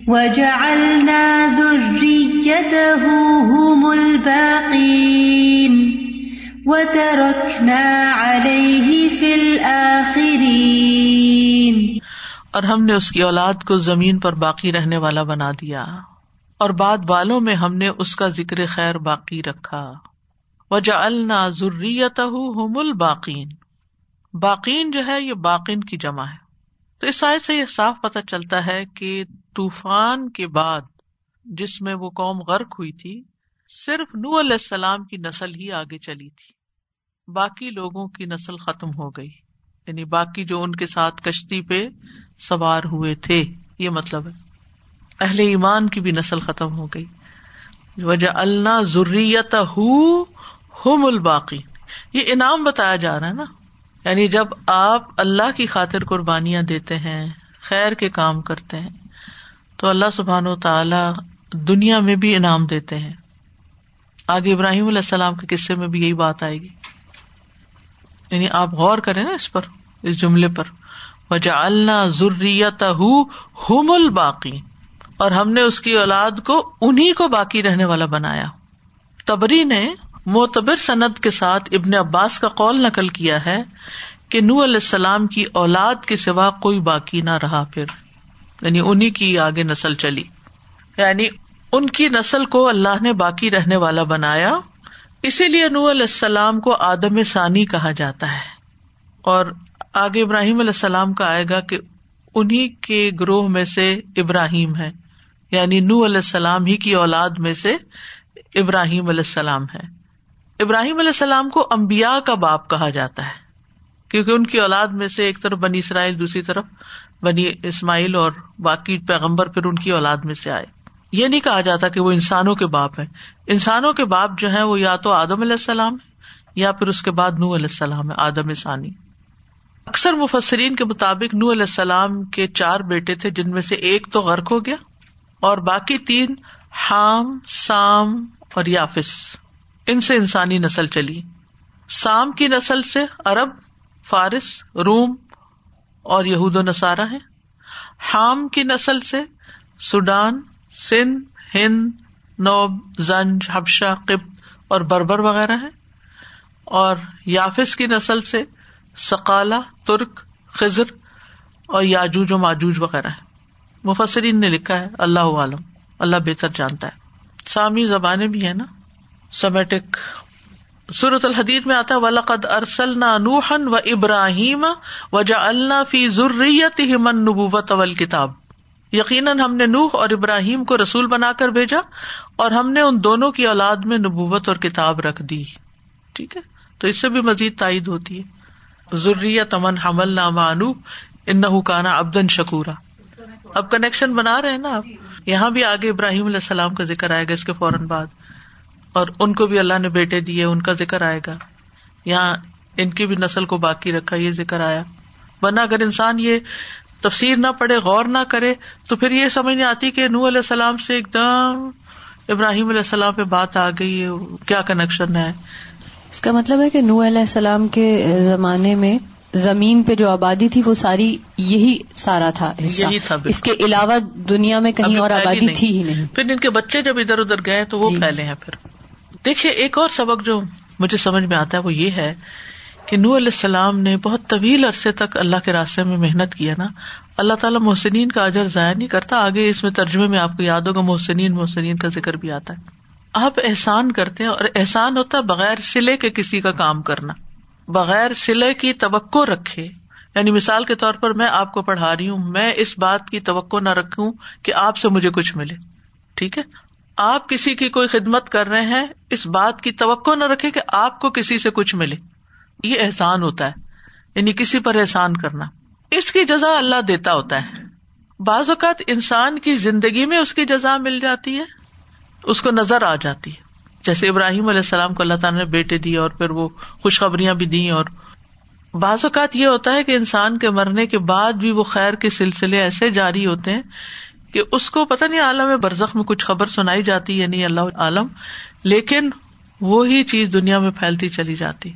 وجعلنا ذريته هم الباقين وتركنا عليه في الآخرين اور ہم نے اس کی اولاد کو زمین پر باقی رہنے والا بنا دیا اور بعد والوں میں ہم نے اس کا ذکر خیر باقی رکھا۔ وجا النا ضروریت ہم الباقین۔ باقین جو ہے یہ باقین کی جمع ہے۔ تو اس سائز سے یہ صاف پتہ چلتا ہے کہ طوفان کے بعد جس میں وہ قوم غرق ہوئی تھی، صرف نو علیہ السلام کی نسل ہی آگے چلی تھی۔ باقی لوگوں کی نسل ختم ہو گئی۔ یعنی باقی جو ان کے ساتھ کشتی پہ سوار ہوئے تھے، یہ مطلب ہے۔ اہل ایمان کی بھی نسل ختم ہو گئی۔ وجہ اللہ ضروریت ہم الباقی یہ انعام بتایا جا رہا ہے نا۔ یعنی جب آپ اللہ کی خاطر قربانیاں دیتے ہیں، خیر کے کام کرتے ہیں، تو اللہ سبحان و تعالی دنیا میں بھی انعام دیتے ہیں۔ آگے ابراہیم علیہ السلام کے قصے میں بھی یہی بات آئے گی۔ یعنی آپ غور کریں نا اس پر، اس جملے پر۔ وجہ اللہ ضروریت ہم الباقی اور ہم نے اس کی اولاد کو انہیں کو باقی رہنے والا بنایا۔ تبری نے معتبر صنعت کے ساتھ ابن عباس کا قول نقل کیا ہے کہ نو علیہ السلام کی اولاد کے سوا کوئی باقی نہ رہا پھر۔ یعنی انہیں کی آگے نسل چلی۔ یعنی ان کی نسل کو اللہ نے باقی رہنے والا بنایا۔ اسی لیے نو علیہ السلام کو آدم ثانی کہا جاتا ہے۔ اور آگے ابراہیم علیہ السلام کا آئے گا کہ انہیں کے گروہ میں سے ابراہیم ہے۔ یعنی نو علیہ السلام ہی کی اولاد میں سے ابراہیم علیہ السلام ہے۔ ابراہیم علیہ السلام کو امبیا کا باپ کہا جاتا ہے، کیونکہ ان کی اولاد میں سے ایک طرف بنی اسرائیل، دوسری طرف بنی اسماعیل اور باقی پیغمبر پھر ان کی اولاد میں سے آئے۔ یہ نہیں کہا جاتا کہ وہ انسانوں کے باپ ہیں۔ انسانوں کے باپ جو ہے وہ یا تو آدم علیہ السلام ہے یا پھر اس کے بعد نو علیہ السلام ہے آدم ثانی۔ اکثر مفسرین کے مطابق نو علیہ السلام کے چار بیٹے تھے، جن میں سے ایک تو غرق ہو گیا اور باقی تین حام، سام اور یافس۔ ان سے انسانی نسل چلی۔ سام کی نسل سے ارب فارس، روم اور یہود و نصارہ ہے حام کی نسل سے سوڈان، سندھ، ہند، نوب، زنج، حبشہ قب اور بربر وغیرہ ہے اور یافس کی نسل سے سکالا ترک خزر اور یاجوج و ماجوج وغیرہ ہے مفسرین نے لکھا ہے، اللہ عالم اللہ بہتر جانتا ہے۔ سامی زبانیں بھی ہے نا۔ سمیٹک سورت الحدید میں آتا ولقد ارسل نوحن و ابراہیم و جا اللہ فی ضروریت من نبوت اول کتاب یقیناً ہم نے نوح اور ابراہیم کو رسول بنا کر بھیجا اور ہم نے ان دونوں کی اولاد میں نبوت اور کتاب رکھ دی۔ ٹھیک ہے؟ تو اس سے بھی مزید تائید ہوتی ہے۔ ضروریت امن حمل نامہ انوپ ان کانا ابدن شکورا۔ اب کنیکشن بنا رہے نا آپ؟ یہاں بھی آگے ابراہیم علیہ السلام کا ذکر آئے گا اس کے فوراً بعد۔ اور ان کو بھی اللہ نے بیٹے دیے ان کا ذکر آئے گا۔ یہاں ان کی بھی نسل کو باقی رکھا یہ ذکر آیا۔ ورنہ اگر انسان یہ تفسیر نہ پڑے غور نہ کرے تو پھر یہ سمجھ نہیں آتی کہ نو علیہ السلام سے ایک دم ابراہیم علیہ السلام پہ بات آ گئی کیا کنیکشن ہے۔ اس کا مطلب ہے کہ نو علیہ السلام کے زمانے میں زمین پہ جو آبادی تھی وہ ساری یہی سارا تھا یہی تھا اس کے علاوہ دنیا میں کہیں اور آبادی تھی ہی نہیں۔ پھر ان کے بچے جب ادھر ادھر گئے تو وہ جی۔ پھیلے ہیں پھر۔ دیکھیے، ایک اور سبق جو مجھے سمجھ میں آتا ہے، وہ یہ ہے کہ نور علیہ السلام نے بہت طویل عرصے تک اللہ کے راستے میں محنت کیا نا۔ اللہ تعالیٰ محسنین کا اجر ضائع نہیں کرتا، آگے اس میں ترجمے میں آپ کو یاد ہوگا، محسنین محسنین کا ذکر بھی آتا ہے۔ آپ احسان کرتے ہیں اور احسان ہوتا ہے بغیر سلے کے کسی کا کام کرنا۔ بغیر سلے کی توقع رکھے۔ یعنی مثال کے طور پر میں آپ کو پڑھا رہی ہوں، میں اس بات کی توقع نہ رکھوں کہ آپ سے مجھے کچھ ملے۔ ٹھیک ہے؟ آپ کسی کی کوئی خدمت کر رہے ہیں، اس بات کی توقع نہ رکھے کہ آپ کو کسی سے کچھ ملے۔ یہ احسان ہوتا ہے یعنی کسی پر احسان کرنا۔ اس کی جزا اللہ دیتا ہوتا ہے۔ بعض اوقات انسان کی زندگی میں اس کی جزا مل جاتی ہے، اس کو نظر آ جاتی ہے۔ جیسے ابراہیم علیہ السلام کو اللہ تعالیٰ نے بیٹے دیے اور پھر وہ خوشخبریاں بھی دی اور بعض اوقات یہ ہوتا ہے کہ انسان کے مرنے کے بعد بھی وہ خیر کے سلسلے ایسے جاری ہوتے ہیں کہ اس کو پتا نہیں عالم برزخ میں کچھ خبر سنائی جاتی ہے نہیں، اللہ عالم۔ لیکن وہی چیز دنیا میں پھیلتی چلی جاتی۔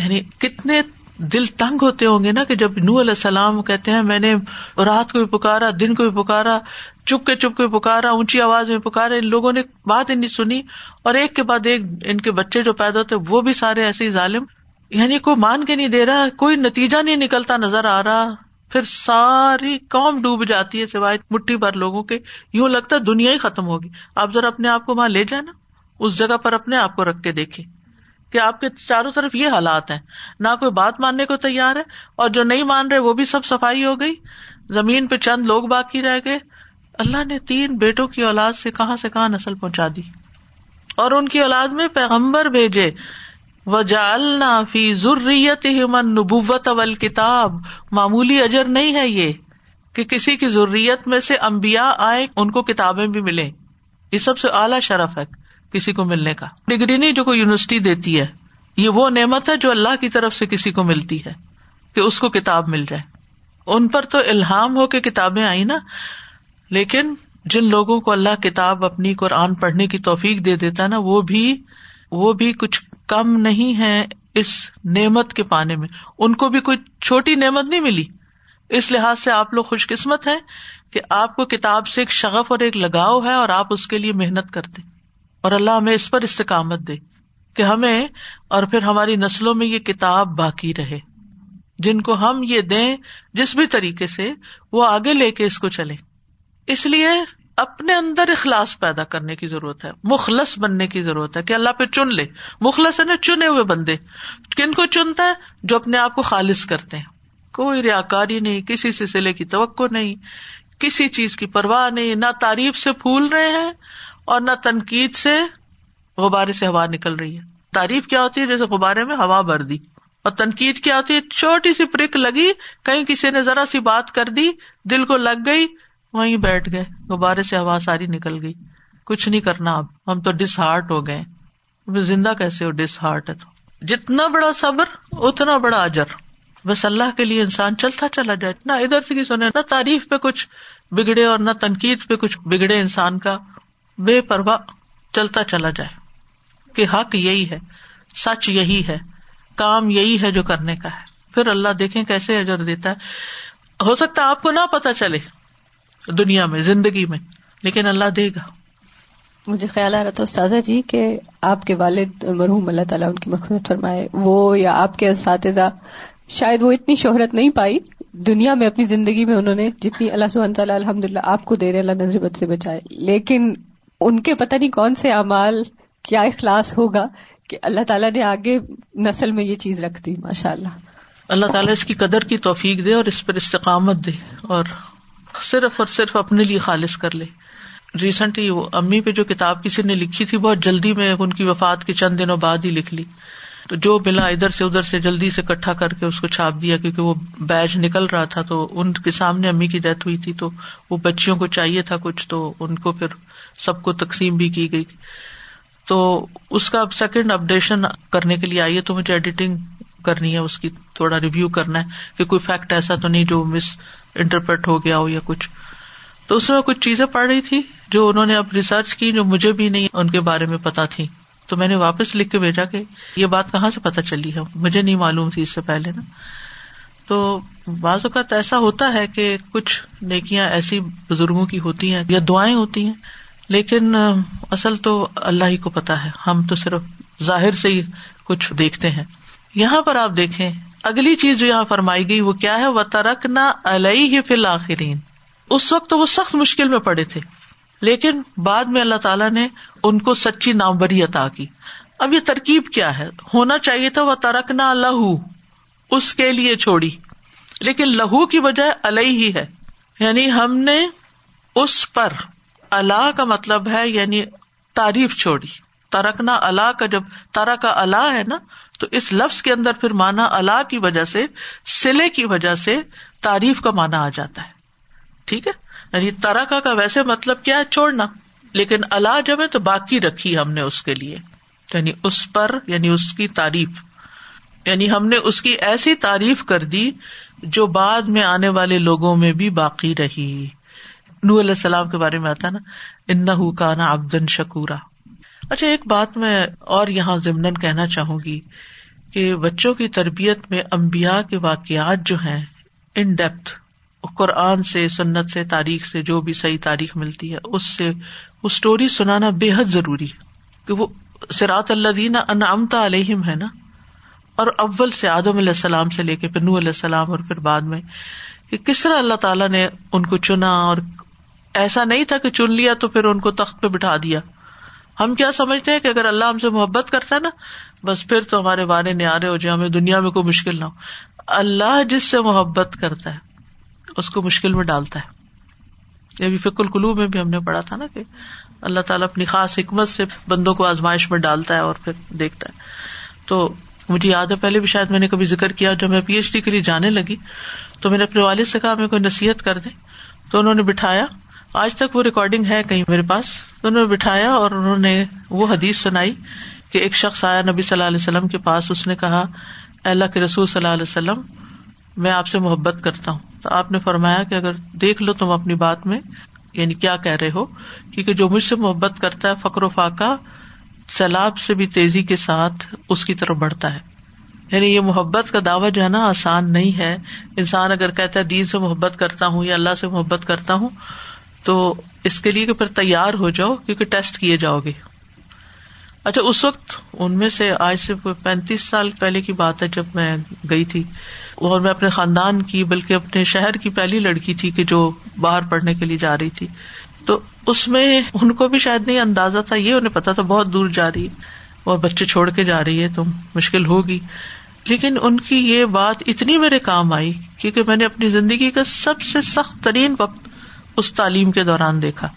یعنی کتنے دل تنگ ہوتے ہوں گے نا کہ جب نو علیہ السلام کہتے ہیں، میں نے رات کو بھی پکارا، دن کو بھی پکارا، چپ کے چپ کے پکارا، اونچی آواز میں پکارا، ان لوگوں نے بات ہی نہیں سنی۔ اور ایک کے بعد ایک ان کے بچے جو پیدا ہوتے وہ بھی سارے ایسے ہی ظالم۔ یعنی کوئی مان کے نہیں دے رہا، کوئی نتیجہ نہیں نکلتا، نظر آ رہا۔ پھر ساری قوم ڈوب جاتی ہے سوائے مٹھی بھر لوگوں کے۔ یوں لگتا ہے دنیا ہی ختم ہوگی۔ آپ ذرا اپنے آپ کو وہاں لے جائیں نا اس جگہ پر اپنے آپ کو رکھ کے دیکھے کہ آپ کے چاروں طرف یہ حالات ہیں۔ نہ کوئی بات ماننے کو تیار ہے اور جو نہیں مان رہے وہ بھی سب صفائی ہو گئی۔ زمین پہ چند لوگ باقی رہ گئے۔ اللہ نے تین بیٹوں کی اولاد سے کہاں سے کہاں نسل پہنچا دی۔ اور ان کی اولاد میں پیغمبر بھیجے۔ و فی ضروریت نبوت اول کتاب معمولی اجر نہیں ہے یہ کہ کسی کی ضروریت میں سے امبیا آئے ان کو کتابیں بھی ملے یہ سب سے اعلیٰ شرف ہے کسی کو ملنے کا۔ ڈگری نہیں جو کوئی یونیورسٹی دیتی ہے، یہ وہ نعمت ہے جو اللہ کی طرف سے کسی کو ملتی ہے کہ اس کو کتاب مل جائے۔ ان پر تو الحام ہو کے کتابیں آئی نا، لیکن جن لوگوں کو اللہ کتاب اپنی قرآن پڑھنے کی توفیق دے دیتا ہے نا، وہ بھی وہ بھی کچھ کم نہیں ہے اس نعمت کے پانے میں۔ ان کو بھی کوئی چھوٹی نعمت نہیں ملی۔ اس لحاظ سے آپ لوگ خوش قسمت ہے کہ آپ کو کتاب سے ایک شغف اور ایک لگاؤ ہے اور آپ اس کے لیے محنت کرتے۔ اور اللہ ہمیں اس پر استقامت دے کہ ہمیں اور پھر ہماری نسلوں میں یہ کتاب باقی رہے۔ جن کو ہم یہ دیں جس بھی طریقے سے وہ آگے لے کے اس کو چلے اس لیے اپنے اندر اخلاص پیدا کرنے کی ضرورت ہے، مخلص بننے کی ضرورت ہے کہ اللہ پہ چن لے۔ مخلص ہے نا چنے ہوئے بندے۔ کن کو چنتا ہے؟ جو اپنے آپ کو خالص کرتے ہیں۔ کوئی ریا کاری نہیں، کسی سلسلے کی توقع نہیں، کسی چیز کی پرواہ نہیں، نہ تعریف سے پھول رہے ہیں اور نہ تنقید سے غبارے سے ہوا نکل رہی ہے۔ تعریف کیا ہوتی ہے؟ جیسے غبارے میں ہوا بھر دی۔ اور تنقید کیا ہوتی ہے؟ چھوٹی سی پرک لگی، کہیں کسی نے ذرا سی بات کر دی، دل کو لگ گئی وہیں بیٹھ گئے۔ غبارے سے ہوا ساری نکل گئی۔ کچھ نہیں کرنا اب۔ ہم تو ڈس ہارٹ ہو گئے۔ زندہ کیسے ہو؟ ڈس ہارٹ ہے تو۔ جتنا بڑا صبر، اتنا بڑا اجر۔ بس اللہ کے لیے انسان چلتا چلا جائے۔ نہ ادھر سے سنے نہ تعریف پہ کچھ بگڑے اور نہ تنقید پہ کچھ بگڑے انسان کا۔ بے پرواہ چلتا چلا جائے۔ کہ حق یہی ہے، سچ یہی ہے، کام یہی ہے جو کرنے کا ہے۔ پھر اللہ دیکھیں کیسے اجر دیتا ہے۔ ہو سکتا ہے آپ کو نہ پتا چلے۔ دنیا میں زندگی میں لیکن اللہ دے گا۔ مجھے خیال آ رہا تھا استاذہ جی کہ آپ کے والد مرحوم اللہ تعالیٰ ان کی مخصوص فرمائے وہ یا آپ کے اساتذہ شاید وہ اتنی شہرت نہیں پائی دنیا میں اپنی زندگی میں انہوں نے جتنی اللہ سبحانہ تعالیٰ الحمد للہ آپ کو دے رہے اللہ نظر بد سے بچائے۔ لیکن ان کے پتہ نہیں کون سے اعمال کیا اخلاص ہوگا کہ اللہ تعالیٰ نے آگے نسل میں یہ چیز رکھ دی ماشاء اللہ اللہ تعالیٰ اس کی قدر کی توفیق دے اور اس پر استقامت دے اور صرف اور صرف اپنے لیے خالص کر لے۔ ریسنٹلی وہ امی پہ جو کتاب کسی نے لکھی تھی، بہت جلدی میں ان کی وفات کے چند دنوں بعد ہی لکھ لی۔ تو جو ملا ادھر سے ادھر سے جلدی سے کٹھا کر کے اس کو چھاپ دیا، کیونکہ وہ بیچ نکل رہا تھا، تو ان کے سامنے امی کی ڈیتھ ہوئی تھی، تو وہ بچیوں کو چاہیے تھا کچھ، تو ان کو پھر سب کو تقسیم بھی کی گئی۔ تو اس کا اب سیکنڈ اپڈیشن کرنے کے لیے آئیے تو مجھے ایڈیٹنگ کرنی ہے، اس کی تھوڑا ریویو کرنا ہے، کہ کوئی فیکٹ ایسا تو نہیں جو مس انٹرپریٹ ہو گیا ہو یا کچھ۔ تو اس میں کچھ چیزیں پڑھ رہی تھی جو انہوں نے اب ریسرچ کی جو مجھے بھی نہیں ان کے بارے میں پتا تھی۔ تو میں نے واپس لکھ کے بھیجا کہ یہ بات کہاں سے پتا چلی ہے؟ مجھے نہیں معلوم تھی اس سے پہلے نا۔ تو بعض اوقات ایسا ہوتا ہے کہ کچھ نیکیاں ایسی بزرگوں کی ہوتی ہیں یا دعائیں ہوتی ہیں، لیکن اصل تو اللہ ہی کو پتا ہے۔ ہم تو صرف ظاہر سے ہی کچھ دیکھتے ہیں۔ یہاں پر آپ دیکھیں اگلی چیز جو یہاں فرمائی گئی وہ کیا ہے؟ وہ ترک نہ ہی فی الآخرین اس وقت وہ سخت مشکل میں پڑے تھے، لیکن بعد میں اللہ تعالیٰ نے ان کو سچی نامبری عطا کی۔ اب یہ ترکیب کیا ہے؟ ہونا چاہیے تھا وہ ترک نہ لہو اس کے لیے چھوڑی۔ لیکن لہو کی بجائے الئی ہی ہے۔ یعنی ہم نے اس پر اللہ کا مطلب ہے یعنی تعریف چھوڑی۔ ترکنا اللہ کا جب ترا کا اللہ ہے نا تو اس لفظ کے اندر پھر مانا اللہ کی وجہ سے، سلے کی وجہ سے تعریف کا مانا آ جاتا ہے۔ ٹھیک ہے؟ یعنی ترکا کا ویسے مطلب کیا ہے؟ چھوڑنا۔ لیکن اللہ جب ہے تو باقی رکھی ہم نے اس کے لیے۔ یعنی اس پر یعنی اس کی تعریف۔ یعنی ہم نے اس کی ایسی تعریف کر دی جو بعد میں آنے والے لوگوں میں بھی باقی رہی۔ نور علیہ السلام کے بارے میں آتا نا ان کا نا ابدن شکورا۔ اچھا ایک بات میں اور یہاں ضمن کہنا چاہوں گی۔ کہ بچوں کی تربیت میں امبیا کے واقعات جو ہیں ان ڈیپتھ قرآن سے، سنت سے، تاریخ سے، جو بھی صحیح تاریخ ملتی ہے، اس سے، وہ اسٹوری سنانا بے حد ضروری ہے۔ کہ وہ سرات اللہ دینا انعامتا علیہم ہے نا، اور اول سے آدم علیہ السلام سے لے کے پھر نو علیہ السلام اور پھر بعد میں، کہ کس طرح اللہ تعالیٰ نے ان کو چنا، اور ایسا نہیں تھا کہ چن لیا تو پھر ان کو تخت پہ بٹھا دیا۔ ہم کیا سمجھتے ہیں کہ اگر اللہ ہم سے محبت کرتا ہے نا، بس پھر تو ہمارے بارے نیارے ہو جائے، ہمیں دنیا میں کوئی مشکل نہ ہو۔ اللہ جس سے محبت کرتا ہے، اس کو مشکل میں ڈالتا ہے۔ یہ بھی القلو میں بھی ہم نے پڑھا تھا نا کہ اللہ تعالیٰ اپنی خاص حکمت سے بندوں کو آزمائش میں ڈالتا ہے اور پھر دیکھتا ہے۔ تو مجھے یاد ہے، پہلے بھی شاید میں نے کبھی ذکر کیا، جب میں پی ایچ ڈی کے لیے جانے لگی، تو میں نے اپنے والد سے کہا میں کوئی نصیحت کر دیں۔ تو انہوں نے بٹھایا، آج تک وہ ریکارڈنگ ہے کہیں میرے پاس۔ انہوں نے بٹھایا اور انہوں نے وہ حدیث سنائی کہ ایک شخص آیا نبی صلی اللہ علیہ وسلم کے پاس، اس نے کہا اللہ کے رسول صلی اللہ علیہ وسلم، میں آپ سے محبت کرتا ہوں۔ تو آپ نے فرمایا کہ اگر دیکھ لو تم اپنی بات میں یعنی کیا کہہ رہے ہو؟ کیونکہ جو مجھ سے محبت کرتا ہے فکر و فاقہ سیلاب سے بھی تیزی کے ساتھ اس کی طرف بڑھتا ہے۔ یعنی یہ محبت کا دعوی جو ہے نا، آسان نہیں ہے۔ انسان اگر کہتا ہے، دین سے محبت کرتا ہوں یا اللہ سے محبت کرتا ہوں، تو اس کے لیے پھر تیار ہو جاؤ کیونکہ ٹیسٹ کیے جاؤ گے۔ اچھا اس وقت ان میں سے آج سے پینتیس سال پہلے کی بات ہے جب میں گئی تھی اور میں اپنے خاندان کی بلکہ اپنے شہر کی پہلی لڑکی تھی کہ جو باہر پڑھنے کے لیے جا رہی تھی۔ تو اس میں ان کو بھی شاید نہیں اندازہ تھا، یہ انہیں پتا تھا بہت دور جا رہی ہے اور بچے چھوڑ کے جا رہی ہے تو مشکل ہوگی۔ لیکن ان کی یہ بات اتنی میرے کام آئی کیونکہ میں نے اپنی زندگی کا سب سے سخت ترین وقت اس تعلیم کے دوران دیکھا،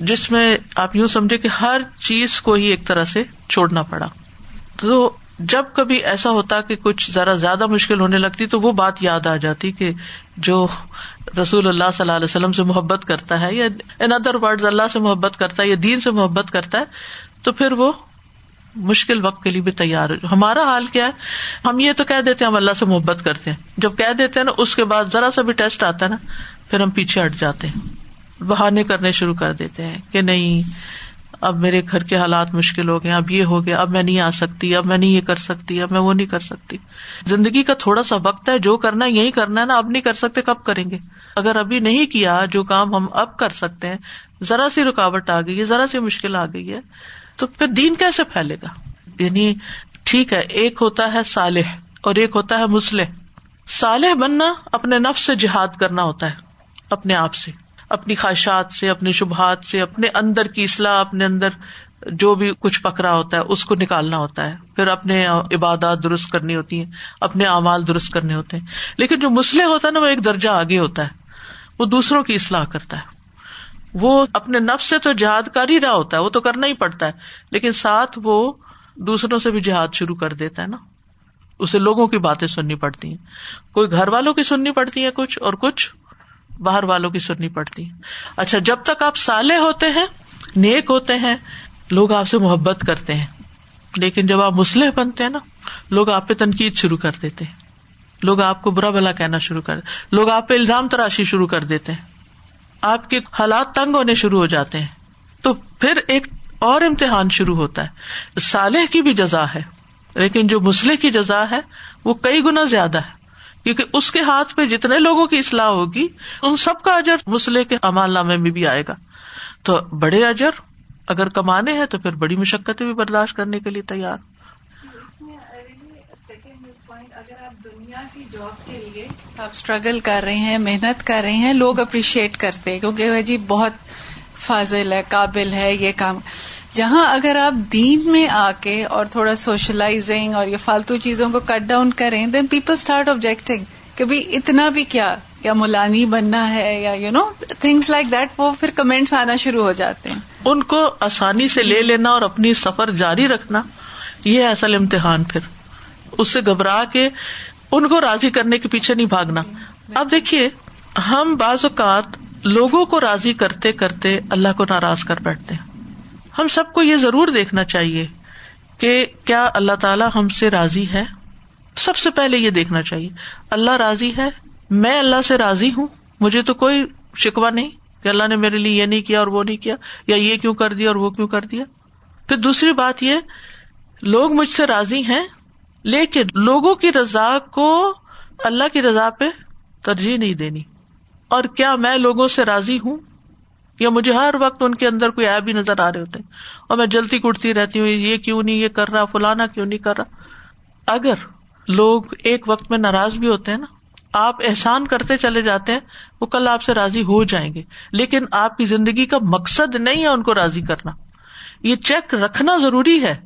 جس میں آپ یوں سمجھے کہ ہر چیز کو ہی ایک طرح سے چھوڑنا پڑا۔ تو جب کبھی ایسا ہوتا کہ کچھ ذرا زیادہ مشکل ہونے لگتی تو وہ بات یاد آ جاتی کہ جو رسول اللہ صلی اللہ علیہ وسلم سے محبت کرتا ہے یا ان ادر ورڈ اللہ سے محبت کرتا ہے یا دین سے محبت کرتا ہے، تو پھر وہ مشکل وقت کے لیے بھی تیار۔ ہو ہمارا حال کیا ہے؟ ہم یہ تو کہہ دیتے ہیں ہم اللہ سے محبت کرتے ہیں۔ جب کہہ دیتے ہیں نا، اس کے بعد ذرا سا بھی ٹیسٹ آتا ہے نا۔ پھر ہم پیچھے ہٹ جاتے ہیں۔ بہانے کرنے شروع کر دیتے ہیں کہ نہیں، اب میرے گھر کے حالات مشکل ہو گئے، اب یہ ہو گیا، اب میں نہیں آ سکتی، اب میں نہیں یہ کر سکتی، اب میں وہ نہیں کر سکتی۔ زندگی کا تھوڑا سا وقت ہے، جو کرنا ہے، یہی کرنا ہے نا، اب نہیں کر سکتے، کب کریں گے؟ اگر ابھی نہیں کیا، جو کام ہم اب کر سکتے ہیں، ذرا سی رکاوٹ آ گئی ہے، ذرا سی مشکل آ گئی ہے، تو پھر دین کیسے پھیلے گا؟ یعنی ٹھیک ہے، ایک ہوتا ہے صالح اور ایک ہوتا ہے مسلح۔ صالح بننا اپنے نفس سے جہاد کرنا ہوتا ہے۔ اپنے آپ سے، اپنی خواہشات سے، اپنے شبہات سے، اپنے اندر کی اصلاح، اپنے اندر جو بھی کچھ پکڑا ہوتا ہے، اس کو نکالنا ہوتا ہے۔ پھر اپنے عبادات درست کرنی ہوتی ہیں، اپنے اعمال درست کرنے ہوتے ہیں۔ لیکن جو مسلح ہوتا ہے نا، وہ ایک درجہ آگے ہوتا ہے۔ وہ دوسروں کی اصلاح کرتا ہے۔ وہ اپنے نفس سے تو جہاد کر ہی رہا ہوتا ہے، وہ تو کرنا ہی پڑتا ہے۔ لیکن ساتھ وہ دوسروں سے بھی جہاد شروع کر دیتا ہے نا۔ اسے لوگوں کی باتیں سننی پڑتی ہیں۔ کوئی گھر والوں کی سننی پڑتی ہے کچھ اور کچھ؟ باہر والوں کی سننی پڑتی اچھا جب تک آپ سالے ہوتے ہیں، نیک ہوتے ہیں، لوگ آپ سے محبت کرتے ہیں۔ لیکن جب آپ مسلح بنتے ہیں نا، لوگ آپ پہ تنقید شروع کر دیتے ہیں۔ لوگ آپ کو برا بلا کہنا شروع کر لوگ آپ پہ الزام تراشی شروع کر دیتے ہیں۔ آپ کے حالات تنگ ہونے شروع ہو جاتے ہیں۔ تو پھر ایک اور امتحان شروع ہوتا ہے۔ سالح کی بھی جزا ہے، لیکن جو مسلح کی جزا ہے، وہ کئی گنا زیادہ ہے۔ کیونکہ اس کے ہاتھ پہ جتنے لوگوں کی اصلاح ہوگی ان سب کا اجر مسلح کے امال نامے میں بھی آئے گا۔ تو بڑے اجر اگر کمانے ہیں تو پھر بڑی مشقتیں بھی برداشت کرنے کے لیے تیار۔ جاب کے لیے آپ اسٹرگل کر رہے ہیں محنت کر رہے ہیں لوگ اپریشیٹ کرتے ہیں کیونکہ جی بہت فاضل ہے قابل ہے یہ کام۔ جہاں اگر آپ دین میں آ کے اور تھوڑا سوشلائزنگ اور یہ فالتو چیزوں کو کٹ ڈاؤن کریں دین پیپل اسٹارٹ آبجیکٹنگ کہ بھائی اتنا بھی کیا، یا مولانی بننا ہے، یا you know things like that وہ پھر کمنٹس آنا شروع ہو جاتے ہیں۔ ان کو آسانی سے لے لینا اور اپنی سفر جاری رکھنا، یہ اصل امتحان پھر۔ اس سے گھبرا کے ان کو راضی کرنے کے پیچھے نہیں بھاگنا۔ اب دیکھیے، ہم بعض اوقات لوگوں کو راضی کرتے کرتے اللہ کو ناراض کر بیٹھتے ہیں۔ ہم سب کو یہ ضرور دیکھنا چاہیے کہ کیا اللہ تعالی ہم سے راضی ہے؟ سب سے پہلے یہ دیکھنا چاہیے، اللہ راضی ہے؟ میں اللہ سے راضی ہوں؟ مجھے تو کوئی شکوا نہیں کہ اللہ نے میرے لیے یہ نہیں کیا اور وہ نہیں کیا، یا یہ کیوں کر دیا اور وہ کیوں کر دیا۔ پھر دوسری بات یہ، لوگ مجھ سے راضی ہیں، لیکن لوگوں کی رضا کو اللہ کی رضا پہ ترجیح نہیں دینی۔ اور کیا میں لوگوں سے راضی ہوں؟ یا مجھے ہر وقت ان کے اندر کوئی ایپ بھی نظر آ رہے ہوتے ہیں۔ اور میں جلدی کٹتی رہتی ہوں، یہ کیوں نہیں، یہ کر رہا، فلانا کیوں نہیں کر رہا۔ اگر لوگ ایک وقت میں ناراض بھی ہوتے ہیں نا، آپ احسان کرتے چلے جاتے ہیں، وہ کل آپ سے راضی ہو جائیں گے۔ لیکن آپ کی زندگی کا مقصد نہیں ہے ان کو راضی کرنا۔ یہ چیک رکھنا ضروری ہے۔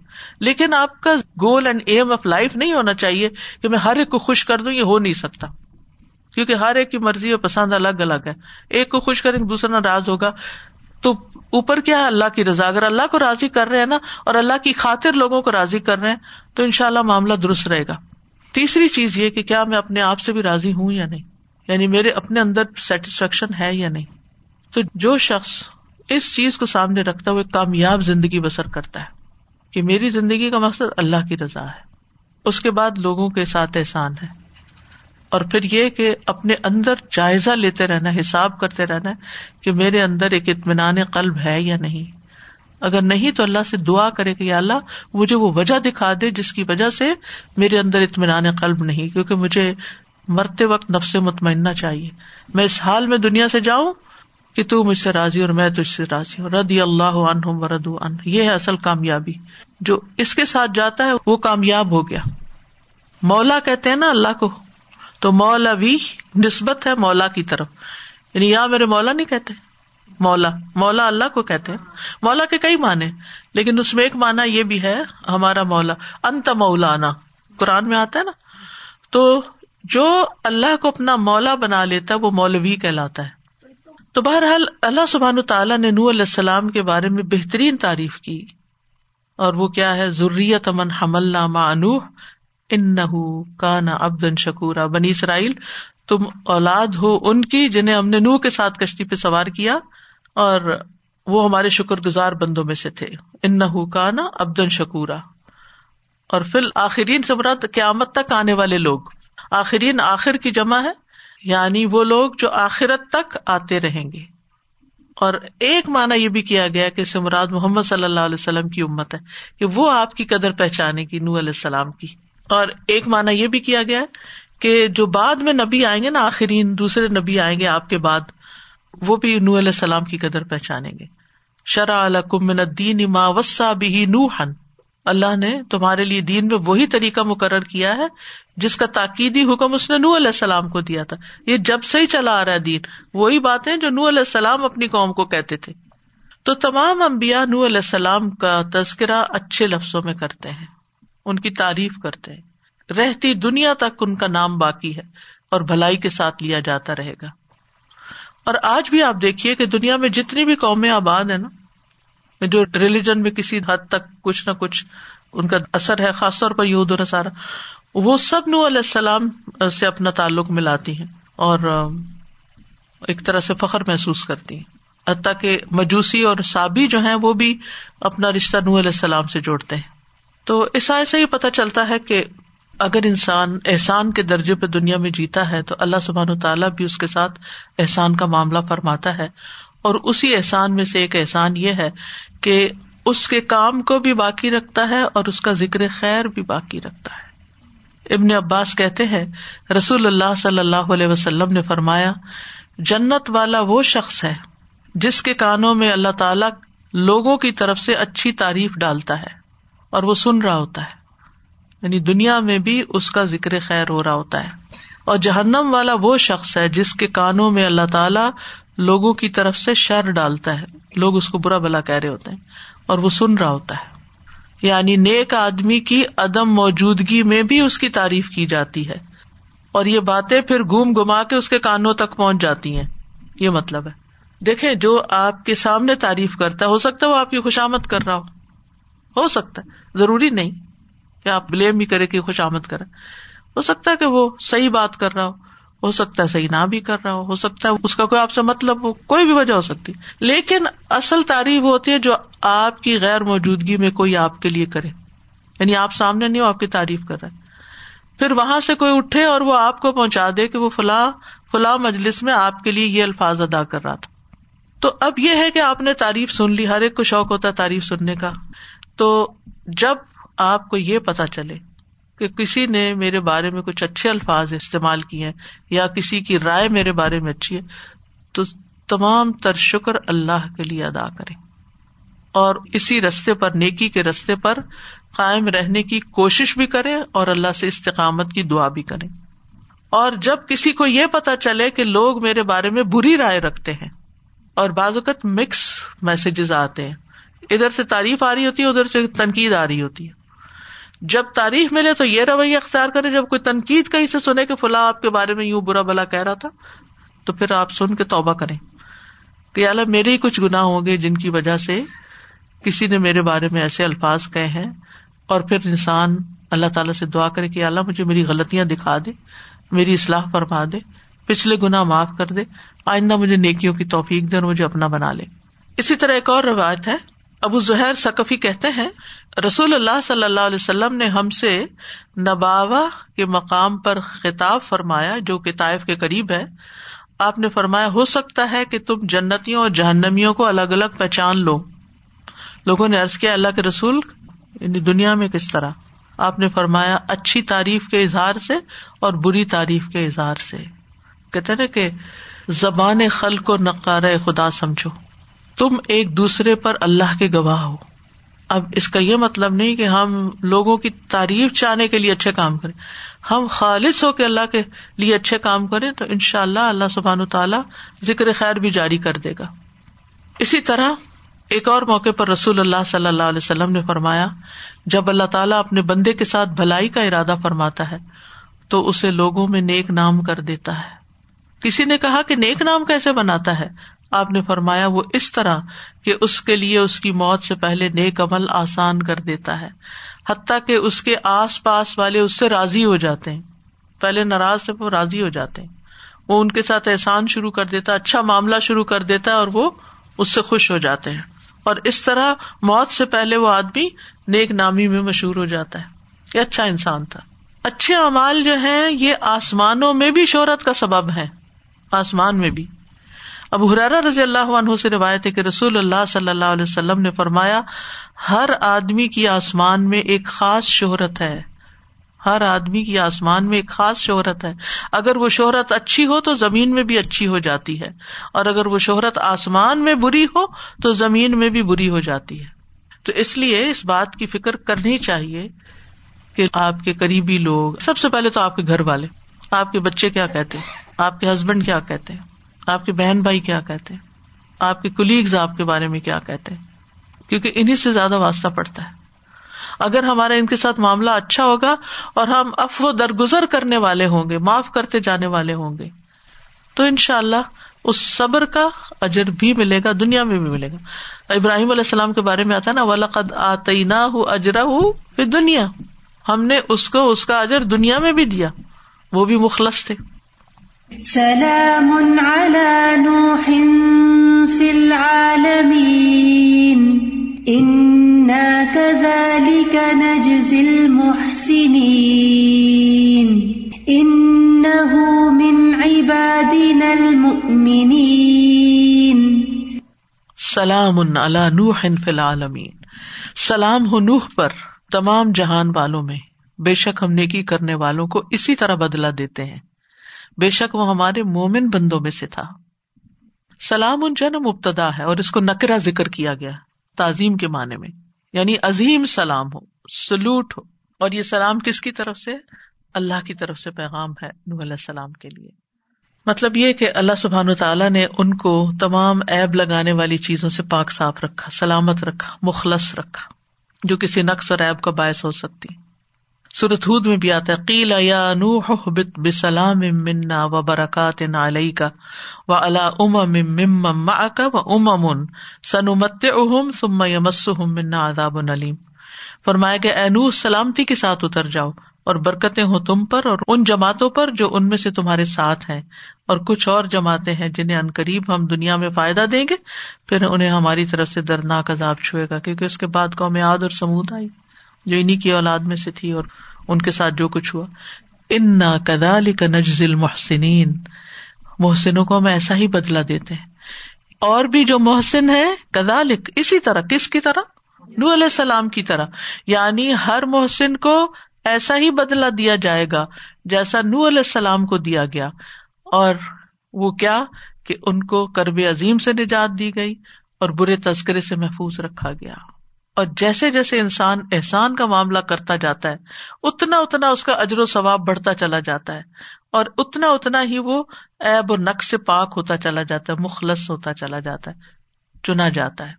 لیکن آپ کا goal and aim of life نہیں ہونا چاہیے کہ میں ہر ایک کو خوش کر دوں، یہ ہو نہیں سکتا۔ کیونکہ ہر ایک کی مرضی اور پسند الگ الگ ہے۔ ایک کو خوش کریں، دوسرا ناراض ہوگا۔ تو اوپر کیا ہے؟ اللہ کی رضا۔ اگر اللہ کو راضی کر رہے ہیں نا، اور اللہ کی خاطر لوگوں کو راضی کر رہے ہیں، تو ان شاء اللہ معاملہ درست رہے گا۔ تیسری چیز یہ کہ کیا میں اپنے آپ سے بھی راضی ہوں یا نہیں؟ یعنی میرے اپنے اندر سیٹسفیکشن ہے یا نہیں؟ تو جو شخص اس چیز کو سامنے رکھتا ہوئے کامیاب زندگی بسر کرتا ہے کہ میری زندگی کا مقصد اللہ کی رضا ہے۔ اس کے بعد لوگوں کے ساتھ احسان ہے۔ اور پھر یہ کہ اپنے اندر جائزہ لیتے رہنا، حساب کرتے رہنا کہ میرے اندر ایک اطمینان قلب ہے یا نہیں۔ اگر نہیں تو اللہ سے دعا کرے کہ اللہ مجھے وہ وجہ دکھا دے جس کی وجہ سے میرے اندر اطمینان قلب نہیں، کیونکہ مجھے مرتے وقت نفس مطمئنہ چاہیے۔ میں اس حال میں دنیا سے جاؤں کہ تو مجھ سے راضی اور میں تجھ سے راضی ہوں۔ ردی اللہ عنہم ورد ان یہ ہے اصل کامیابی۔ جو اس کے ساتھ جاتا ہے وہ کامیاب ہو گیا۔ مولا کہتے ہیں نا اللہ کو تو مولا بھی نسبت ہے مولا کی طرف۔ یعنی یہاں میرے مولا نہیں کہتے۔ مولا مولا اللہ کو کہتے ہیں۔ مولا کے کئی معنی لیکن اس میں ایک مانا یہ بھی ہے، ہمارا مولا۔ انت مولانا، قرآن میں آتا ہے نا۔ تو جو اللہ کو اپنا مولا بنا لیتا ہے، وہ مولوی کہلاتا ہے۔ تو بہرحال اللہ سبحان تعالیٰ نے نور علیہ السلام کے بارے میں بہترین تعریف کی۔ اور وہ کیا ہے؟ ضروریت امن حمل نامہ انوح ان نہ کا نا ابدن شکورا، بنی اسرائیل، تم اولاد ہو ان کی جنہیں ہم نے نوح کے ساتھ کشتی پہ سوار کیا، اور وہ ہمارے شکر گزار بندوں میں سے تھے۔ ان نہ کا نا ابدن شکورا۔ اور پھر آخرین سے مراد قیامت تک آنے والے لوگ۔ آخرین آخر کی جمع ہے یعنی وہ لوگ جو آخرت تک آتے رہیں گے۔ اور ایک مانا یہ بھی کیا گیا کہ سمراد محمد صلی اللہ علیہ وسلم کی امت ہے، کہ وہ آپ کی قدر پہچانے کی نو علیہ السلام کی۔ اور ایک مانا یہ بھی کیا گیا کہ جو بعد میں نبی آئیں گے نا، آخرین دوسرے نبی آئیں گے آپ کے بعد، وہ بھی نو علیہ السلام کی قدر پہچانیں گے۔ شرح الکمن دین اما وسا بھی نو ہن اللہ نے تمہارے لیے دین میں وہی طریقہ مقرر کیا ہے جس کا تاکیدی حکم اس نے نو علیہ السلام کو دیا تھا۔ یہ جب سے ہی چلا آ رہا ہے دین، وہی باتیں جو نو علیہ السلام اپنی قوم کو کہتے تھے۔ تو تمام امبیا نو علیہ السلام کا تذکرہ اچھے لفظوں میں کرتے ہیں۔ ان کی تعریف کرتے ہیں۔ رہتی دنیا تک ان کا نام باقی ہے اور بھلائی کے ساتھ لیا جاتا رہے گا۔ اور آج بھی آپ دیکھیے کہ دنیا میں جتنی بھی قومیں آباد ہیں نا جو ریلیجن میں کسی حد تک کچھ نہ کچھ ان کا اثر ہے، خاص طور پر یہود و سارا وہ سب نو علیہ السلام سے اپنا تعلق ملاتی ہیں اور ایک طرح سے فخر محسوس کرتی ہیں۔ حتیٰ کہ مجوسی اور سابی جو ہیں، وہ بھی اپنا رشتہ نو علیہ السلام سے جوڑتے ہیں۔ تو اس سے ہی پتہ چلتا ہے کہ اگر انسان احسان کے درجے پہ دنیا میں جیتا ہے تو اللہ سبحان و تعالیٰ بھی اس کے ساتھ احسان کا معاملہ فرماتا ہے۔ اور اسی احسان میں سے ایک احسان یہ ہے کہ اس کے کام کو بھی باقی رکھتا ہے اور اس کا ذکر خیر بھی باقی رکھتا ہے۔ ابن عباس کہتے ہیں، رسول اللہ صلی اللہ علیہ وسلم نے فرمایا، جنت والا وہ شخص ہے جس کے کانوں میں اللہ تعالی لوگوں کی طرف سے اچھی تعریف ڈالتا ہے۔ اور وہ سن رہا ہوتا ہے۔ یعنی دنیا میں بھی اس کا ذکر خیر ہو رہا ہوتا ہے۔ اور جہنم والا وہ شخص ہے جس کے کانوں میں اللہ تعالیٰ لوگوں کی طرف سے شر ڈالتا ہے۔ لوگ اس کو برا بلا کہہ رہے ہوتے ہیں۔ اور وہ سن رہا ہوتا ہے۔ یعنی نیک آدمی کی عدم موجودگی میں بھی اس کی تعریف کی جاتی ہے۔ اور یہ باتیں پھر گوم گما کے اس کے کانوں تک پہنچ جاتی ہیں۔ یہ مطلب ہے۔ دیکھے جو آپ کے سامنے تعریف کرتا ہے، ہو سکتا ہے وہ آپ کی خوشامد کر رہا ہو۔ ہو سکتا ہے۔ ضروری نہیں کہ آپ بلیم بھی کرے کہ خوش آمد کرے ہو سکتا ہے کہ وہ صحیح بات کر رہا ہو۔ ہو سکتا ہے صحیح نہ بھی کر رہا ہو۔ ہو سکتا ہے اس کا کوئی آپ سے مطلب ہو، کوئی بھی وجہ ہو سکتی۔ لیکن اصل تعریف ہوتی ہے جو آپ کی غیر موجودگی میں کوئی آپ کے لیے کرے۔ یعنی آپ سامنے نہیں ہو، آپ کی تعریف کر رہے پھر وہاں سے کوئی اٹھے اور وہ آپ کو پہنچا دے کہ وہ فلاں فلاں مجلس میں آپ کے لیے یہ الفاظ ادا کر رہا تھا۔ تو اب یہ ہے کہ آپ نے تعریف سن لی، ہر ایک کو شوق ہوتا ہے تعریف سننے کا۔ تو جب آپ کو یہ پتا چلے کہ کسی نے میرے بارے میں کچھ اچھے الفاظ استعمال کیے ہیں یا کسی کی رائے میرے بارے میں اچھی ہے، تو تمام تر شکر اللہ کے لیے ادا کرے اور اسی رستے پر، نیکی کے رستے پر قائم رہنے کی کوشش بھی کرے اور اللہ سے استقامت کی دعا بھی کرے اور جب کسی کو یہ پتا چلے کہ لوگ میرے بارے میں بری رائے رکھتے ہیں اور بعض اوقات مکس میسجز آتے ہیں ادھر سے تعریف آ رہی ہوتی ہے، ادھر سے تنقید آ رہی ہوتی ہے۔ جب تعریف ملے تو یہ رویہ اختیار کرے جب کوئی تنقید کہیں سے سنے کہ فلاں آپ کے بارے میں یوں برا بلا کہہ رہا تھا، تو پھر آپ سن کے توبہ کریں۔ کہ اللہ، میرے ہی کچھ گنا ہوں گے جن کی وجہ سے کسی نے میرے بارے میں ایسے الفاظ کہے ہیں۔ اور پھر انسان اللہ تعالیٰ سے دعا کرے کہ اللہ، مجھے میری غلطیاں دکھا دے، میری اصلاح فرما دے، پچھلے گنا معاف کر دے، آئندہ مجھے نیکیوں کی توفیق دے اور مجھے اپنا بنا لے۔ اسی طرح ایک اور روایت ہے۔ ابو زہر سکفی کہتے ہیں، رسول اللہ صلی اللہ علیہ وسلم نے ہم سے نباوا کے مقام پر خطاب فرمایا، جو کہ طائف کے قریب ہے۔ آپ نے فرمایا، ہو سکتا ہے کہ تم جنتیوں اور جہنمیوں کو الگ الگ پہچان لو۔ لوگوں نے ارض کیا، اللہ کے رسول یعنی دنیا میں کس طرح؟ آپ نے فرمایا، اچھی تعریف کے اظہار سے اور بری تعریف کے اظہار سے۔ کہتے نا کہ زبان خل کو نقار خدا سمجھو۔ تم ایک دوسرے پر اللہ کے گواہ ہو۔ اب اس کا یہ مطلب نہیں کہ ہم لوگوں کی تعریف چاہنے کے لیے اچھے کام کریں۔ ہم خالص ہو کے اللہ کے لیے اچھے کام کریں تو ان شاء اللہ اللہ سبحان تعالیٰ ذکر خیر بھی جاری کر دے گا۔ اسی طرح ایک اور موقع پر رسول اللہ صلی اللہ علیہ وسلم نے فرمایا، جب اللہ تعالیٰ اپنے بندے کے ساتھ بھلائی کا ارادہ فرماتا ہے، تو اسے لوگوں میں نیک نام کر دیتا ہے۔ کسی نے کہا کہ نیک نام کیسے بناتا ہے؟ آپ نے فرمایا وہ اس طرح کہ اس کے لیے اس کی موت سے پہلے نیک عمل آسان کر دیتا ہے، حتیٰ کہ اس کے آس پاس والے اس سے راضی ہو جاتے ہیں۔ پہلے ناراض سے وہ راضی ہو جاتے ہیں۔ وہ ان کے ساتھ احسان شروع کر دیتا اچھا معاملہ شروع کر دیتا ہے اور وہ اس سے خوش ہو جاتے ہیں۔ اور اس طرح موت سے پہلے وہ آدمی نیک نامی میں مشہور ہو جاتا ہے۔ یہ اچھا انسان تھا۔ اچھے امال جو ہیں، یہ آسمانوں میں بھی شہرت کا سبب ہے آسمان میں بھی۔ اب حرارا رضی اللہ عنہ سے روایت ہے کہ رسول اللہ صلی اللہ علیہ وسلم نے فرمایا، ہر آدمی کی آسمان میں ایک خاص شہرت ہے۔ ہر آدمی کی آسمان میں ایک خاص شہرت ہے۔ اگر وہ شہرت اچھی ہو تو زمین میں بھی اچھی ہو جاتی ہے۔ اور اگر وہ شہرت آسمان میں بری ہو تو زمین میں بھی بری ہو جاتی ہے۔ تو اس لیے اس بات کی فکر کرنی چاہیے کہ آپ کے قریبی لوگ، سب سے پہلے تو آپ کے گھر والے، آپ کے بچے کیا کہتے ہیں؟ آپ کے ہسبینڈ کیا کہتے ہیں؟ آپ کے بہن بھائی کیا کہتے ہیں؟ آپ کے کلیگز آپ کے بارے میں کیا کہتے ہیں؟ کیونکہ انہیں سے زیادہ واسطہ پڑتا ہے۔ اگر ہمارا ان کے ساتھ معاملہ اچھا ہوگا اور ہم افو درگزر کرنے والے ہوں گے، معاف کرتے جانے والے ہوں گے، تو ان شاء اللہ اس صبر کا اجر بھی ملے گا، دنیا میں بھی ملے گا۔ ابراہیم علیہ السلام کے بارے میں آتا نا، ولقد آتینا ہوں اجرا ہوں پھر دنیا ہم نے اس کو، اس کا اجر دنیا میں بھی دیا۔ وہ بھی مخلص تھے۔ سلام نوح فی العالمین كذلك نجزي المحسنين. إنه من عبادنا المؤمنين. سلام على نوح فی العالمین سلام ہو نوح پر تمام جہان والوں میں. بے شک ہم نیکی کرنے والوں کو اسی طرح بدلا دیتے ہیں. بے شک وہ ہمارے مومن بندوں میں سے تھا۔ سلام ان جن مبتدا ہے اور اس کو نکرا ذکر کیا گیا تعظیم کے معنی میں۔ یعنی عظیم سلام ہو، سلوٹ ہو۔ اور یہ سلام کس کی طرف سے؟ اللہ کی طرف سے پیغام ہے نور علیہ السلام کے لیے۔ مطلب یہ کہ اللہ سبحان تعالیٰ نے ان کو تمام ایب لگانے والی چیزوں سے پاک صاف رکھا، سلامت رکھا، مخلص رکھا، جو کسی نقص اور ایب کا باعث ہو سکتی۔ سرتھود میں بھی آتا ہے، قیل یا نوح بت بسلام منا و برکات علیہ کا و اللہ ام مم کا و ام سنمت اہم سم یمس منا عذاب نلیم فرمایا کہ اے نوح، سلامتی کے ساتھ اتر جاؤ اور برکتیں ہوں تم پر اور ان جماعتوں پر جو ان میں سے تمہارے ساتھ ہیں۔ اور کچھ اور جماعتیں ہیں جنہیں ان قریب ہم دنیا میں فائدہ دیں گے، پھر انہیں ہماری طرف سے دردناک عذاب چھوئے گا، کیونکہ اس کے بعد قوم یاد اور سمود آئی۔ جو انہیں کی اولاد میں سے تھی اور ان کے ساتھ جو کچھ ہوا۔ ان کدال کا نجزل محسنین محسنوں کو ہم ایسا ہی بدلا دیتے ہیں۔ اور بھی جو محسن ہے کدالک اسی طرح، کس کی طرح؟ نو علیہ السلام کی طرح۔ یعنی ہر محسن کو ایسا ہی بدلا دیا جائے گا جیسا نو علیہ السلام کو دیا گیا۔ اور وہ کیا؟ کہ ان کو کرب عظیم سے نجات دی گئی اور برے تذکرے سے محفوظ رکھا گیا۔ اور جیسے جیسے انسان احسان کا معاملہ کرتا جاتا ہے، اتنا اتنا اس کا اجر و ثواب بڑھتا چلا جاتا ہے۔ اور اتنا اتنا ہی وہ ایب و نقص سے پاک ہوتا چلا جاتا ہے، مخلص ہوتا چلا جاتا ہے، چنا جاتا ہے۔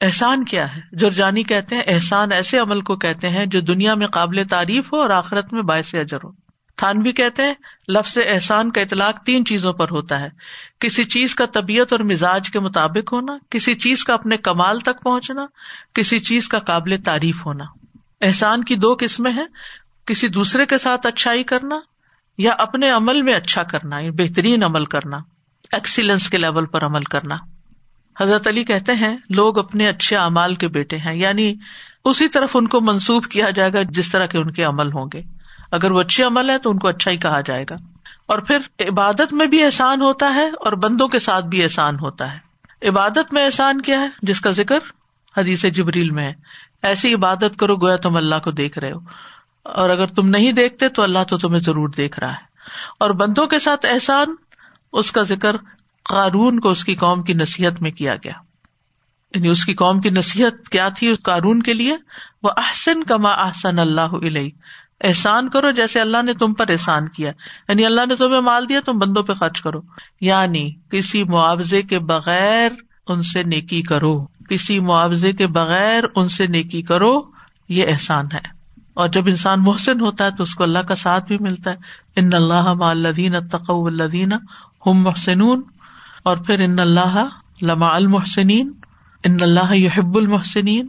احسان کیا ہے؟ جرجانی کہتے ہیں، احسان ایسے عمل کو کہتے ہیں جو دنیا میں قابل تعریف ہو اور آخرت میں باعث اجر ہو۔ تھانوی کہتے ہیں، لفظ احسان کا اطلاق تین چیزوں پر ہوتا ہے۔ کسی چیز کا طبیعت اور مزاج کے مطابق ہونا، کسی چیز کا اپنے کمال تک پہنچنا، کسی چیز کا قابل تعریف ہونا۔ احسان کی دو قسمیں ہیں، کسی دوسرے کے ساتھ اچھائی کرنا یا اپنے عمل میں اچھا کرنا یا بہترین عمل کرنا ایکسیلنس کے لیول پر عمل کرنا۔ حضرت علی کہتے ہیں، لوگ اپنے اچھے اعمال کے بیٹے ہیں یعنی اسی طرف ان کو منسوب کیا جائے گا جس طرح کے ان کے عمل ہوں گے۔ اگر وہ اچھے عمل ہے تو ان کو اچھا ہی کہا جائے گا۔ اور پھر عبادت میں بھی احسان ہوتا ہے اور بندوں کے ساتھ بھی احسان ہوتا ہے۔ عبادت میں احسان کیا ہے؟ جس کا ذکر حدیث جبریل میں ہے۔ ایسی عبادت کرو گویا تم اللہ کو دیکھ رہے ہو۔ اور اگر تم نہیں دیکھتے تو اللہ تو تمہیں ضرور دیکھ رہا ہے۔ اور بندوں کے ساتھ احسان، اس کا ذکر قارون کو اس کی قوم کی نصیحت میں کیا گیا۔ یعنی اس کی قوم کی نصیحت کیا تھی اس قارون کے لیے؟ وہ احسن کما احسن اللہ علیہ۔ احسان کرو جیسے اللہ نے تم پر احسان کیا۔ یعنی اللہ نے تمہیں مال دیا، تم بندوں پہ خرچ کرو۔ یعنی کسی معاوضے کے بغیر ان سے نیکی کرو۔ کسی معاوضے کے بغیر ان سے نیکی کرو، یہ احسان ہے۔ اور جب انسان محسن ہوتا ہے تو اس کو اللہ کا ساتھ بھی ملتا ہے۔ ان اللہ الدین تقو الدین ہم محسنون۔ اور پھر ان اللہ لما المحسنین۔ ان اللہ یحب المحسنین۔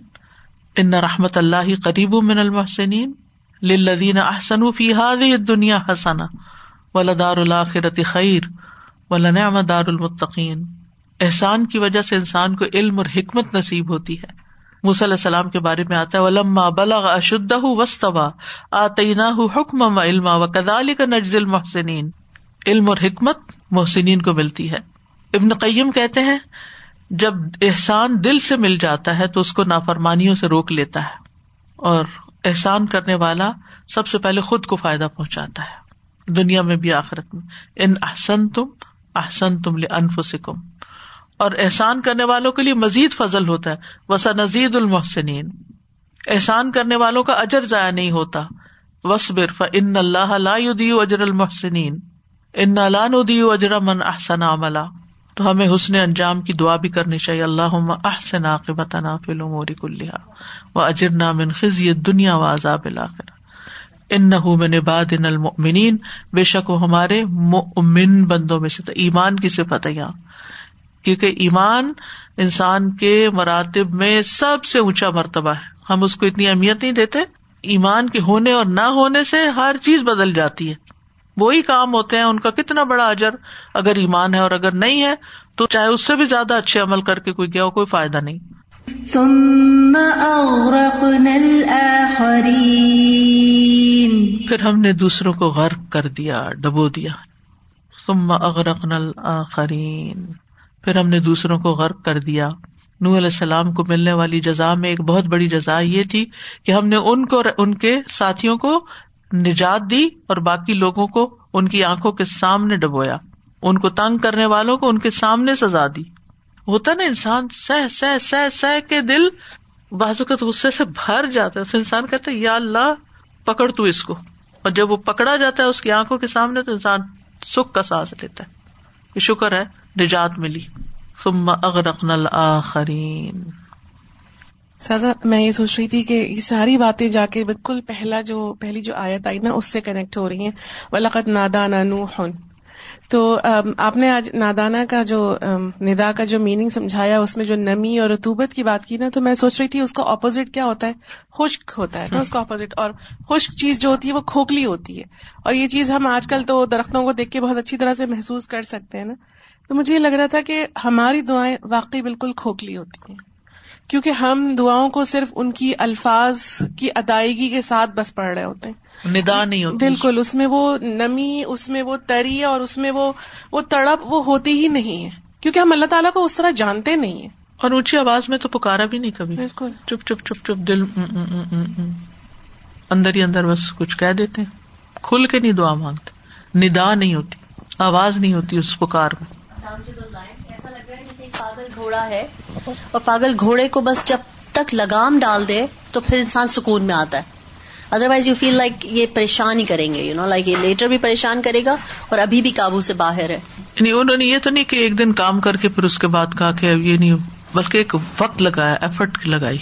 ان رحمت اللہ قریب من المحسنین۔ للذین احسن فی هذه الدنیا حسنا ولدار الاخرت خیر ولنعم دار المتقین احسان کی وجہ سے انسان کو علم اور حکمت نصیب ہوتی ہے۔ موسی علیہ السلام کے بارے میں آتا ہے، ولما بلغ اشدہ وسطوا آتینا حکم و علما و کدالی المحسنین علم اور حکمت محسنین کو ملتی ہے۔ ابن قیم کہتے ہیں، جب احسان دل سے مل جاتا ہے تو اس کو نافرمانیوں سے روک لیتا ہے اور احسان کرنے والا سب سے پہلے خود کو فائدہ پہنچاتا ہے۔ دنیا میں بھی آخرت میں۔ ان احسن تم احسن تم انف سکم اور احسان کرنے والوں کے لیے مزید فضل ہوتا ہے۔ وسا نزید المحسنین۔ احسان کرنے والوں کا اجر ضائع نہیں ہوتا۔ وسبر ف ان اللہ لا اجر المحسنین ان اللہ ندی اجر من احسن عملہ تو ہمیں حسن انجام کی دعا بھی کرنی چاہیے۔ اللہ احسن عاقبت فل موری کلحا و اجر نامن خزی دنیا و عذاب الآخر ان نہ میں ان المؤمنین۔ بے شک وہ ہمارے مؤمن بندوں میں سے ایمان کی صفت ہے یہاں۔ کیونکہ ایمان انسان کے مراتب میں سب سے اونچا مرتبہ ہے۔ ہم اس کو اتنی اہمیت نہیں دیتے۔ ایمان کے ہونے اور نہ ہونے سے ہر چیز بدل جاتی ہے۔ وہی کام ہوتے ہیں ان کا کتنا بڑا اجر اگر ایمان ہے اور اگر نہیں ہے تو چاہے اس سے بھی زیادہ اچھے عمل کر کے کوئی گیا ہو کوئی فائدہ نہیں۔ پھر ہم نے دوسروں کو غرق کر دیا ڈبو دیا۔ ثم اغرقنا الاخرین پھر ہم نے دوسروں کو غرق کر دیا۔ نو علیہ السلام کو ملنے والی جزا میں ایک بہت بڑی جزا یہ تھی کہ ہم نے ان کو ان کے ساتھیوں کو نجات دی اور باقی لوگوں کو ان کی آنکھوں کے سامنے ڈبویا۔ ان کو تنگ کرنے والوں کو ان کے سامنے سزا دی۔ ہوتا نا انسان سہ سہ سہ سہ کے دل بازو غصے سے بھر جاتا ہے۔ انسان کہتا ہے، یا اللہ، پکڑ تو اس کو۔ اور جب وہ پکڑا جاتا ہے اس کی آنکھوں کے سامنے تو انسان سکھ کا سانس لیتا ہے۔ یہ شکر ہے، نجات ملی۔ ثم اغرقنا الاخرین سازا، میں یہ سوچ رہی تھی کہ یہ ساری باتیں جا کے بالکل پہلا جو، پہلی جو آیت آئی نا، اس سے کنیکٹ ہو رہی ہیں۔ ولاقت نادانا نوحن تو آپ نے آج نادانا کا جو ندا کا جو میننگ سمجھایا، اس میں جو نمی اور رتوبت کی بات کی نا، تو میں سوچ رہی تھی اس کا اپوزٹ کیا ہوتا ہے؟ خشک ہوتا ہے۔ نا اس کا اپوزٹ اور خشک چیز جو ہوتی ہے، وہ کھوکھلی ہوتی ہے۔ اور یہ چیز ہم آج کل تو درختوں کو دیکھ کے بہت اچھی طرح سے محسوس کر سکتے ہیں نا۔ تو مجھے یہ لگ رہا تھا کہ ہماری دعائیں واقعی بالکل کھوکھلی ہوتی ہیں۔ کیونکہ ہم دعاؤں کو صرف ان کی الفاظ کی ادائیگی کے ساتھ بس پڑھ رہے ہوتے ہیں۔ ندا نہیں ہوتی۔ بالکل اس میں وہ نمی اس میں وہ تری اور اس میں وہ وہ تڑپ وہ ہوتی ہی نہیں ہے۔ کیونکہ ہم اللہ تعالیٰ کو اس طرح جانتے نہیں ہیں۔ اور اونچی آواز میں تو پکارا بھی نہیں کبھی۔ بالکل۔ چپ چپ چپ چپ دل اندر ہی اندر بس کچھ کہہ دیتے ہیں۔ کھل کے نہیں دعا مانگتے۔ ندا نہیں ہوتی آواز نہیں ہوتی اس پکار میں ایسا لگ رہا ہے جیسے ایک پاگل گھوڑا ہے اور پاگل گھوڑے کو بس جب تک لگام ڈال دے تو پھر انسان سکون میں آتا ہے۔ Otherwise you feel like یہ پریشان ہی کریں گے یو نو لائک یہ لیٹر بھی پریشان کرے گا اور ابھی بھی قابو سے باہر ہے۔ یعنی انہوں نے یہ تو نہیں کہ ایک دن کام کر کے پھر اس کے بعد کہا کہ اب یہ نہیں، بلکہ ایک وقت لگایا ایفرٹ لگائی۔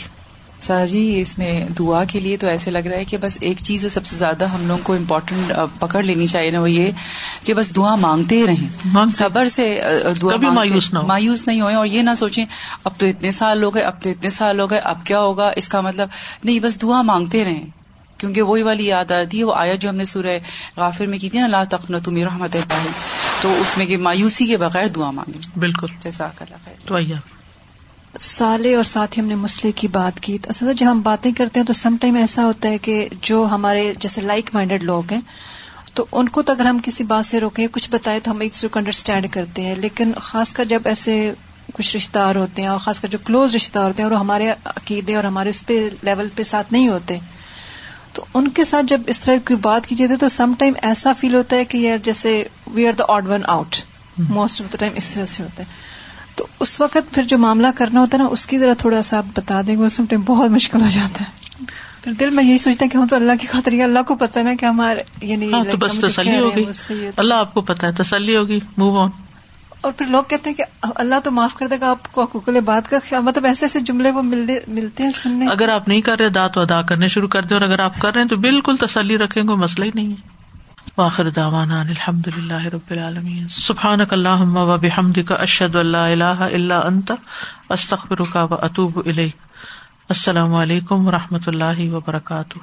سر جی اس میں دعا کے لیے تو ایسے لگ رہا ہے کہ بس ایک چیز جو سب سے زیادہ ہم لوگ کو امپورٹنٹ پکڑ لینی چاہیے نا وہ یہ کہ بس دعا مانگتے ہی رہیں صبر سے دعا مایوس نہ مایوس نہیں ہوئے اور یہ نہ سوچیں اب تو اتنے سال ہو گئے اب تو اتنے سال ہو گئے اب کیا ہوگا؟ اس کا مطلب نہیں بس دعا مانگتے رہیں۔ کیونکہ وہی والی یاد آتی ہے وہ آیا جو ہم نے سورہ غافر میں کی تھی نا لا تخن تم رحمت تو اس میں کہ مایوسی کے بغیر دعا مانگے بالکل۔ جیسا خیر۔ تو سالے اور ساتھ ہی ہم نے مسئلے کی بات کی۔ تو اصل جب ہم باتیں کرتے ہیں تو سم ٹائم ایسا ہوتا ہے کہ جو ہمارے جیسے لائک مائنڈیڈ لوگ ہیں تو ان کو تو اگر ہم کسی بات سے روکیں کچھ بتائے تو ہم ایک دوسرے کو انڈرسٹینڈ کرتے ہیں۔ لیکن خاص کر جب ایسے کچھ رشتے دار ہوتے ہیں اور خاص کر جو کلوز رشتے دار ہوتے ہیں اور ہمارے عقیدے اور ہمارے اس پہ لیول پہ ساتھ نہیں ہوتے تو ان کے ساتھ جب اس طرح کی بات کی جاتی ہے تو سم ٹائم ایسا فیل ہوتا ہے کہ یار جیسے we are the odd one out most of the time اس طرح سے ہوتا ہے۔ تو اس وقت پھر جو معاملہ کرنا ہوتا ہے نا اس کی ذرا تھوڑا سا آپ بتا دیں گے اس ٹائم بہت مشکل ہو جاتا ہے۔ پھر دل میں یہی سوچتا ہے کہ ہم تو اللہ کی خاطر اللہ کو پتا نا کہ ہمارے یعنی ہاں، تو بس تسلی ہوگی اللہ آپ کو پتا ہے تسلی ہوگی موو آن اور پھر لوگ کہتے ہیں کہ اللہ تو معاف کر دے گا آپ کو حقوق بات کا مطلب ایسے ایسے جملے وہ ملتے ہیں سننے۔ اگر آپ نہیں کر رہے دا تو ادا کرنے شروع کر دیں اور اگر آپ کر رہے ہیں تو بالکل تسلی رکھیں گے مسئلہ ہی نہیں ہے۔ واخر داوانا الحمد للہ رب العالمین. سبحانک اللہم و بحمدک اشہد اللہ الہ الا انت، استغفرک و اتوب الیک. السلام علیکم و رحمۃ اللہ وبرکاتہ.